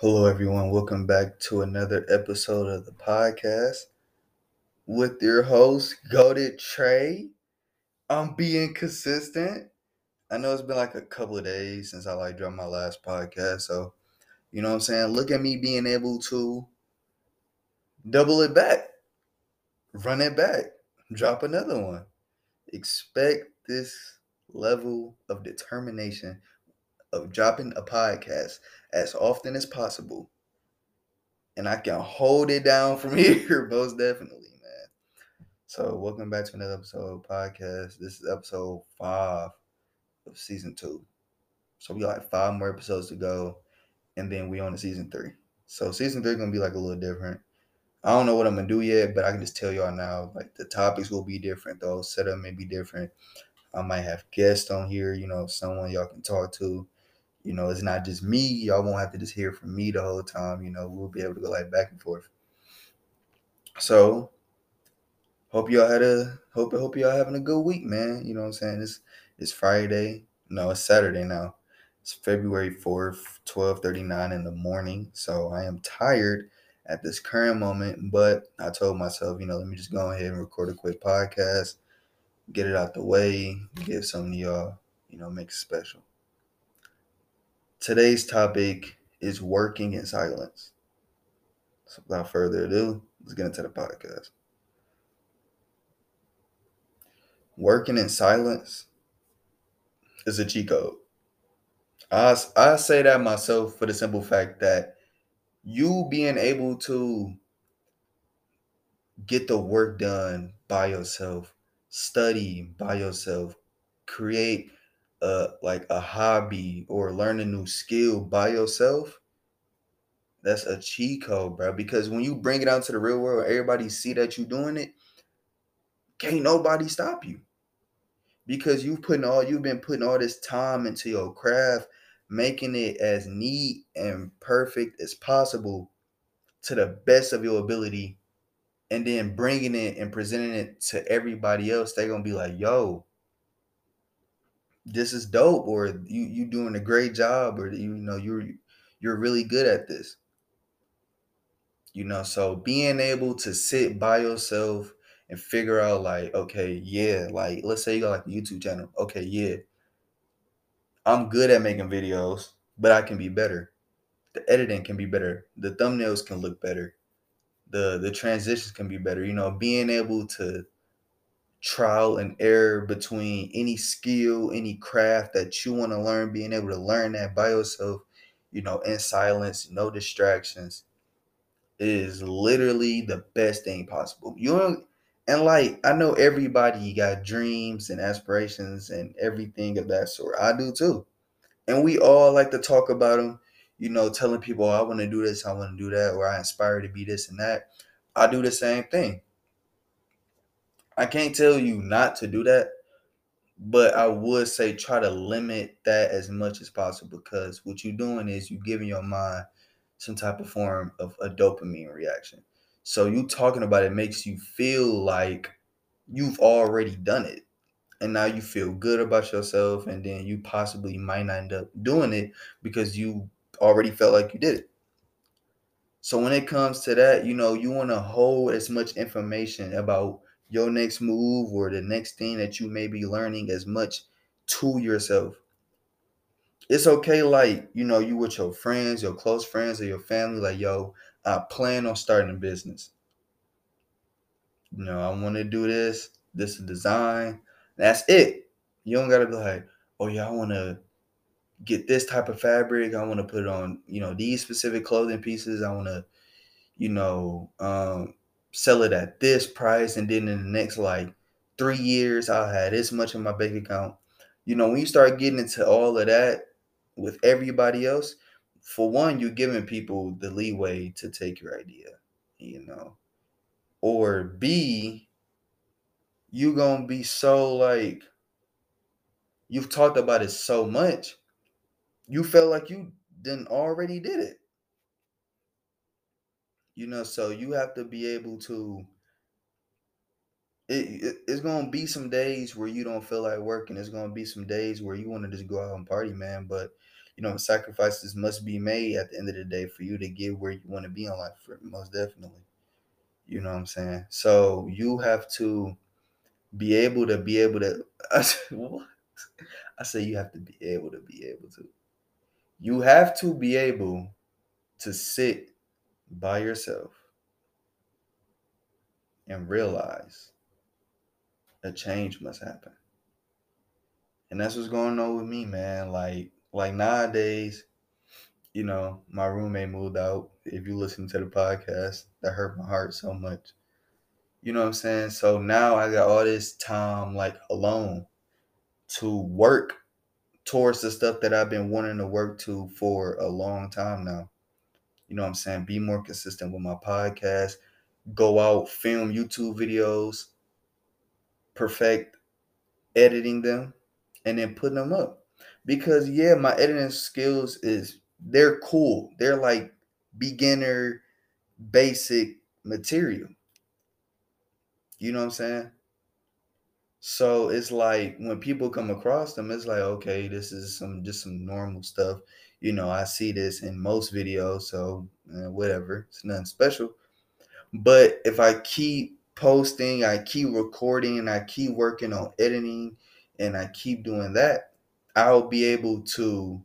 Hello, everyone. Welcome back to another episode of the podcast with your host, Goaded Trey. I'm being consistent. I know it's been like a couple of days since I like dropped my last podcast, so you know what I'm saying. Look at me being able to double it back, run it back, drop another one. Expect this level of determination of dropping a podcast as often as possible. And I can hold it down from here, most definitely, man. So, welcome back to another episode podcast. This is episode five of season two. So, we got like five more episodes to go, and then we on to season three. So, season three gonna be like a little different. I don't know what I'm gonna do yet, but I can just tell y'all now, like the topics will be different though. Setup may be different. I might have guests on here, you know, someone y'all can talk to you know, it's not just me. Y'all won't have to just hear from me the whole time. You know, we'll be able to go like back and forth. So hope y'all had a hope hope y'all having a good week, man. You know what I'm saying? It's it's Friday. No, it's Saturday now. It's February 4th, 12:39 in the morning. So I am tired at this current moment, but I told myself, you know, let me just go ahead and record a quick podcast, get it out the way, give some of y'all, you know, make it special. Today's topic is working in silence. So without further ado, let's get into the podcast. Working in silence is a cheat code. I, I say that myself for the simple fact that you being able to get the work done by yourself, study by yourself, create like a hobby or learn a new skill by yourself, that's a cheat code, bro. Because when you bring it out to the real world, everybody see that you're doing it, can't nobody stop you. Because you've putting all you've been putting all this time into your craft, making it as neat and perfect as possible to the best of your ability, and then bringing it and presenting it to everybody else. They're gonna be like, "Yo, this is dope or you you doing a great job or you know you're you're really good at this. You know so being able to sit by yourself and figure out like okay yeah like let's say you got like a youtube channel. Okay yeah. I'm good at making videos but i can be better. The editing can be better. The thumbnails can look better. The the transitions can be better. You know being able to trial and error between any skill, any craft that you want to learn, being able to learn that by yourself, you know, in silence, no distractions, is literally the best thing possible. You know, and like I know everybody got dreams and aspirations and everything of that sort. I do too. And we all like to talk about them, you know, telling people, I want to do this, I want to do that, or I inspire to be this and that. I do the same thing. I can't tell you not to do that, but I would say try to limit that as much as possible because what you're doing is you're giving your mind some type of form of a dopamine reaction. So you talking about it makes you feel like you've already done it. And now you feel good about yourself, and then you possibly might not end up doing it because you already felt like you did it. So when it comes to that, you know, you want to hold as much information about your next move or the next thing that you may be learning as much to yourself. It's okay, like, you know, you with your friends, your close friends, or your family, like, yo, I plan on starting a business. You know, I want to do this, this is design. That's it. You don't gotta be like, oh yeah, I want to get this type of fabric. I want to put it on, you know, these specific clothing pieces. I want to, you know, um, sell it at this price, and then in the next like three years, I'll have this much in my bank account. You know, when you start getting into all of that with everybody else, for one, you're giving people the leeway to take your idea, you know. Or B, you're gonna be so like you've talked about it so much, you felt like you didn't already did it. You know, so you have to be able to. It, it, it's gonna be some days where you don't feel like working. It's gonna be some days where you want to just go out and party, man. But you know, sacrifices must be made at the end of the day for you to get where you want to be in life. For most definitely, you know what I'm saying. So you have to be able to be able to. What I say you have to be able to be able to. You have to be able to sit by yourself and realize a change must happen. And that's what's going on with me, man. Like, like nowadays, you know, my roommate moved out. If you listen to the podcast, that hurt my heart so much. You know what I'm saying? So now I got all this time like alone to work towards the stuff that I've been wanting to work to for a long time now. You know what I'm saying? Be more consistent with my podcast, go out, film YouTube videos, perfect editing them, and then putting them up. Because yeah, my editing skills is they're cool. They're like beginner basic material. You know what I'm saying? So it's like when people come across them, it's like, okay, this is some just some normal stuff. You know, I see this in most videos, so eh, whatever. It's nothing special. But if I keep posting, I keep recording, and I keep working on editing, and I keep doing that, I'll be able to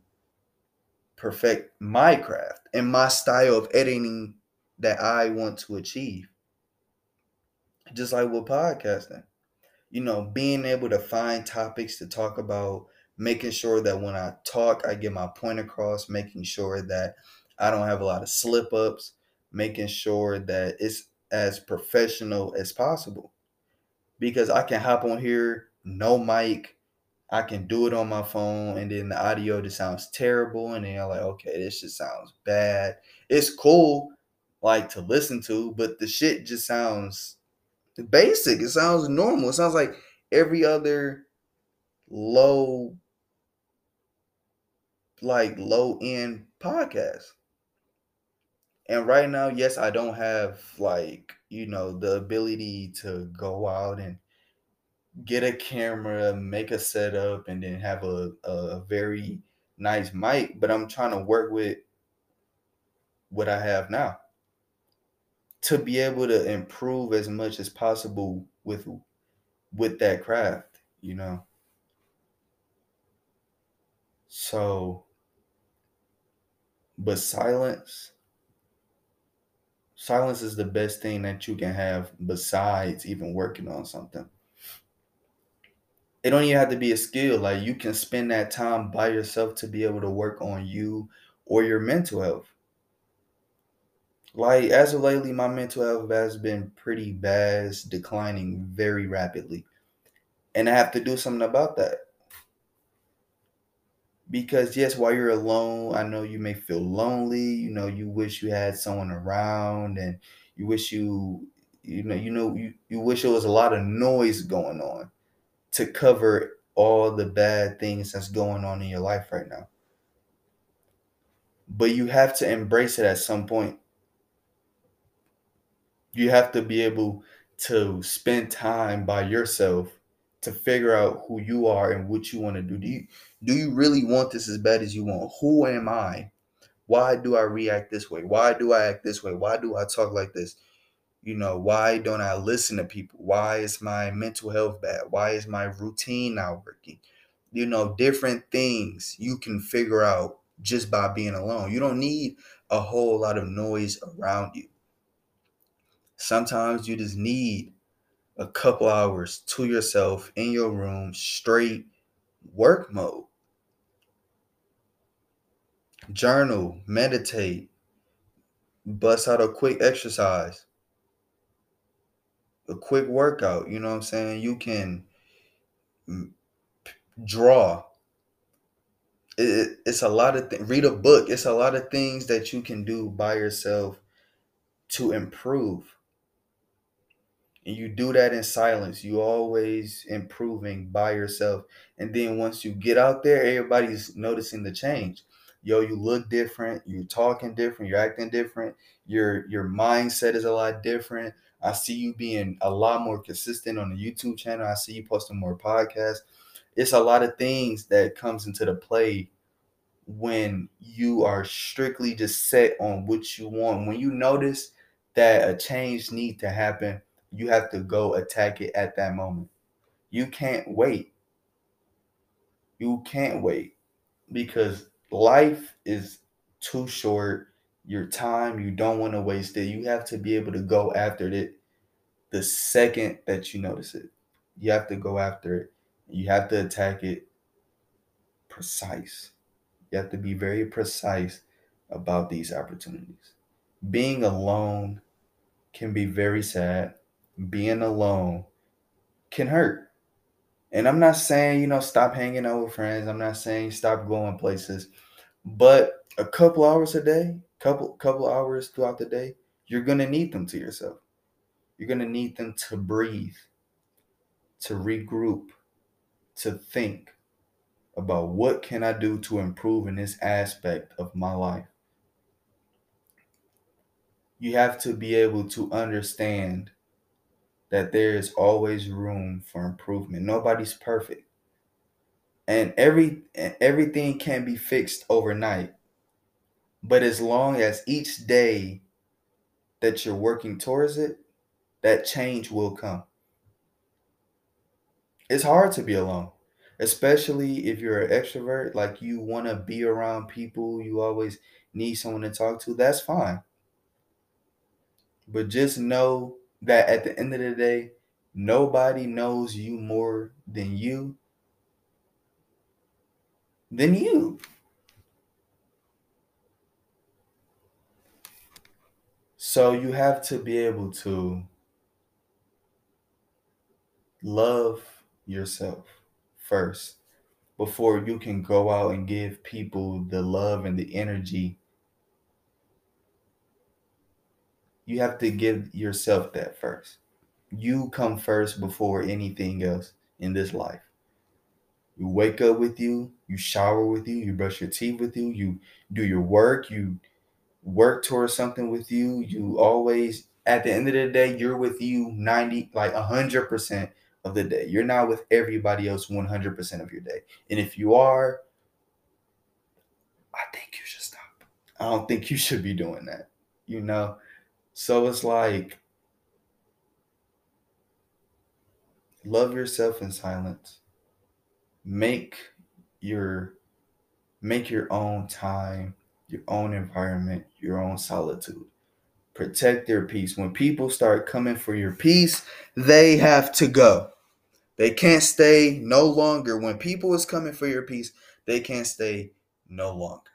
perfect my craft and my style of editing that I want to achieve. Just like with podcasting, you know, being able to find topics to talk about, making sure that when I talk, I get my point across, making sure that I don't have a lot of slip ups, making sure that it's as professional as possible. Because I can hop on here, no mic, I can do it on my phone, and then the audio just sounds terrible, and then I'm like, okay, this just sounds bad. It's cool, like to listen to, but the shit just sounds basic. It sounds normal. It sounds like every other low, like low end podcast. And right now, yes, I don't have like, you know, the ability to go out and get a camera, make a setup, and then have a, a very nice mic. But I'm trying to work with what I have now to be able to improve as much as possible with with that craft, you know. So but silence silence is the best thing that you can have besides even working on something. It don't even have to be a skill. Like you can spend that time by yourself to be able to work on you or your mental health like as of lately, my mental health has been pretty bad, it's declining very rapidly. And I have to do something about that. Because yes, while you're alone, I know you may feel lonely, you know, you wish you had someone around and you wish you you know, you know, you, you wish there was a lot of noise going on to cover all the bad things that's going on in your life right now. But you have to embrace it at some point you have to be able to spend time by yourself to figure out who you are and what you want to do. Do you do you really want this as bad as you want? Who am I? Why do I react this way? Why do I act this way? Why do I talk like this? You know, why don't I listen to people? Why is my mental health bad? Why is my routine not working? You know, different things you can figure out just by being alone. You don't need a whole lot of noise around you. Sometimes you just need a couple hours to yourself in your room, straight work mode. Journal, meditate, bust out a quick exercise, a quick workout. You know what I'm saying? You can draw. It, it's a lot of things. Read a book. It's a lot of things that you can do by yourself to improve and you do that in silence you always improving by yourself. And then once you get out there everybody's noticing the change. Yo you look different you're talking different you're acting different your your mindset is a lot different. I see you being a lot more consistent on the youtube channel. I see you posting more podcasts. It's a lot of things that comes into the play when you are strictly just set on what you want. When you notice that a change need to happen, you have to go attack it at that moment. You can't wait. You can't wait because life is too short. Your time, you don't want to waste it. You have to be able to go after it the second that you notice it. You have to go after it. You have to attack it precise. You have to be very precise about these opportunities. Being alone can be very sad. Being alone can hurt. And I'm not saying, you know, stop hanging out with friends. I'm not saying stop going places. But a couple hours a day, couple couple hours throughout the day, you're going to need them to yourself. You're going to need them to breathe, to regroup, to think about what can I do to improve in this aspect of my life. You have to be able to understand that there is always room for improvement. Nobody's perfect. And every everything can be fixed overnight. But as long as each day that you're working towards it, that change will come. It's hard to be alone, especially if you're an extrovert, like you want to be around people, you always need someone to talk to. That's fine. But just know that at the end of the day, nobody knows you more than you than you. So you have to be able to love yourself first before you can go out and give people the love and the energy. You have to give yourself that first. You come first before anything else in this life. You wake up with you, you shower with you, you brush your teeth with you, you do your work, you work towards something with you. You always, at the end of the day, you're with you 90, like 100% of the day. You're not with everybody else 100% of your day. And if you are, I think you should stop. I don't think you should be doing that, you know? So it's like, love yourself in silence. Make your make your own time, your own environment, your own solitude protect their peace. When people start coming for your peace, they have to go. They can't stay no longer. When people is coming for your peace, they can't stay no longer.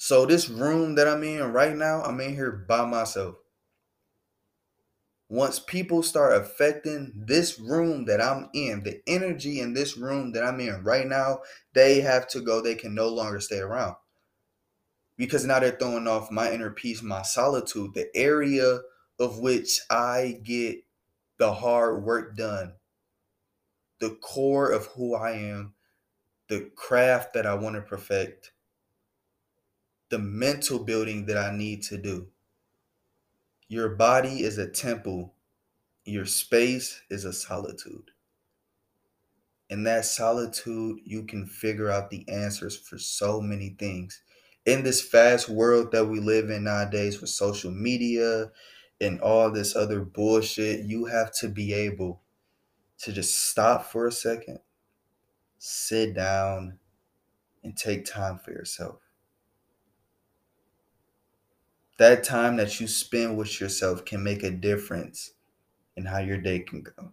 So this room that I'm in right now, I'm in here by myself. Once people start affecting this room that I'm in, the energy in this room that I'm in right now, they have to go. They can no longer stay around. Because now they're throwing off my inner peace, my solitude, the area of which I get the hard work done, the core of who I am, the craft that I want to perfect, the mental building that I need to do. Your body is a temple, your space is a solitude. In that solitude, you can figure out the answers for so many things. In this fast world that we live in nowadays with social media and all this other bullshit, you have to be able to just stop for a second, sit down, and take time for yourself. That time that you spend with yourself can make a difference in how your day can go.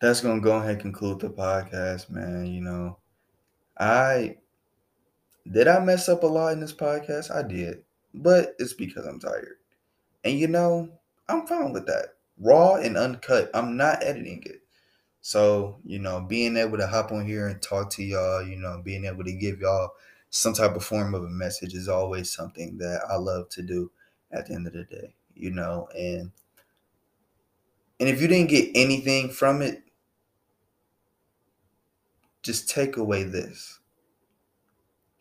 That's gonna go ahead and conclude the podcast, man. You know, I did I mess up a lot in this podcast? I did. But it's because I'm tired. And you know, I'm fine with that. Raw and uncut. I'm not editing it. So, you know, being able to hop on here and talk to y'all, you know, being able to give y'all some type of form of a message is always something that I love to do at the end of the day, you know, and and if you didn't get anything from it, just take away this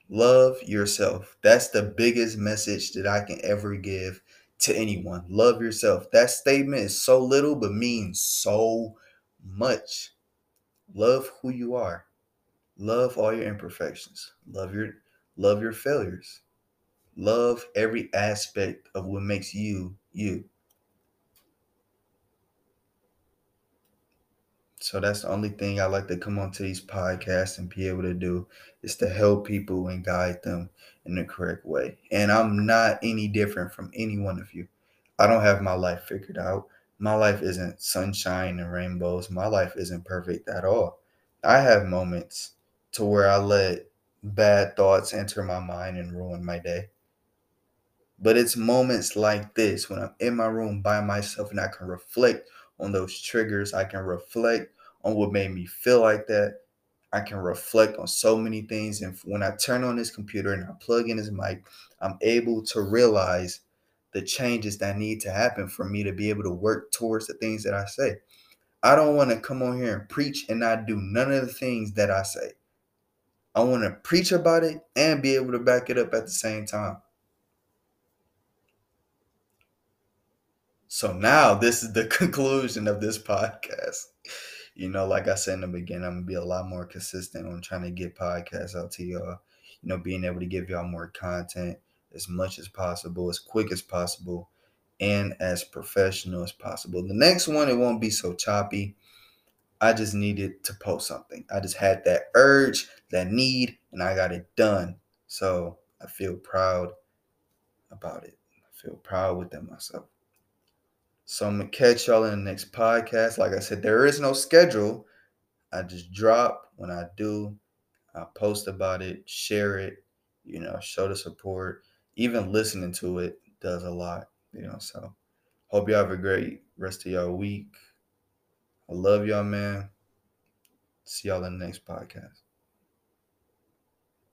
love yourself. That's the biggest message that I can ever give to anyone. Love yourself. That statement is so little but means so much. Love who you are. Love all your imperfections. Love your love your failures. Love every aspect of what makes you you. So that's the only thing I like to come onto these podcasts and be able to do is to help people and guide them in the correct way. And I'm not any different from any one of you. I don't have my life figured out. My life isn't sunshine and rainbows. My life isn't perfect at all. I have moments to where I let bad thoughts enter my mind and ruin my day. But it's moments like this when I'm in my room by myself and I can reflect on those triggers. I can reflect on what made me feel like that. I can reflect on so many things. And when I turn on this computer and I plug in this mic, I'm able to realize the changes that need to happen for me to be able to work towards the things that I say. I don't want to come on here and preach and not do none of the things that I say. I want to preach about it and be able to back it up at the same time. So now this is the conclusion of this podcast. You know, like I said in the beginning, I'm gonna be a lot more consistent on trying to get podcasts out to y'all. You know, being able to give y'all more content as much as possible, as quick as possible, and as professional as possible. The next one, it won't be so choppy. I just needed to post something. I just had that urge, that need, and I got it done. So I feel proud about it. I feel proud within myself. So I'm gonna catch y'all in the next podcast. Like I said, there is no schedule. I just drop when I do. I post about it, share it, you know, show the support. Even listening to it does a lot, you know. So hope y'all have a great rest of your week. I love y'all, man. See y'all in the next podcast.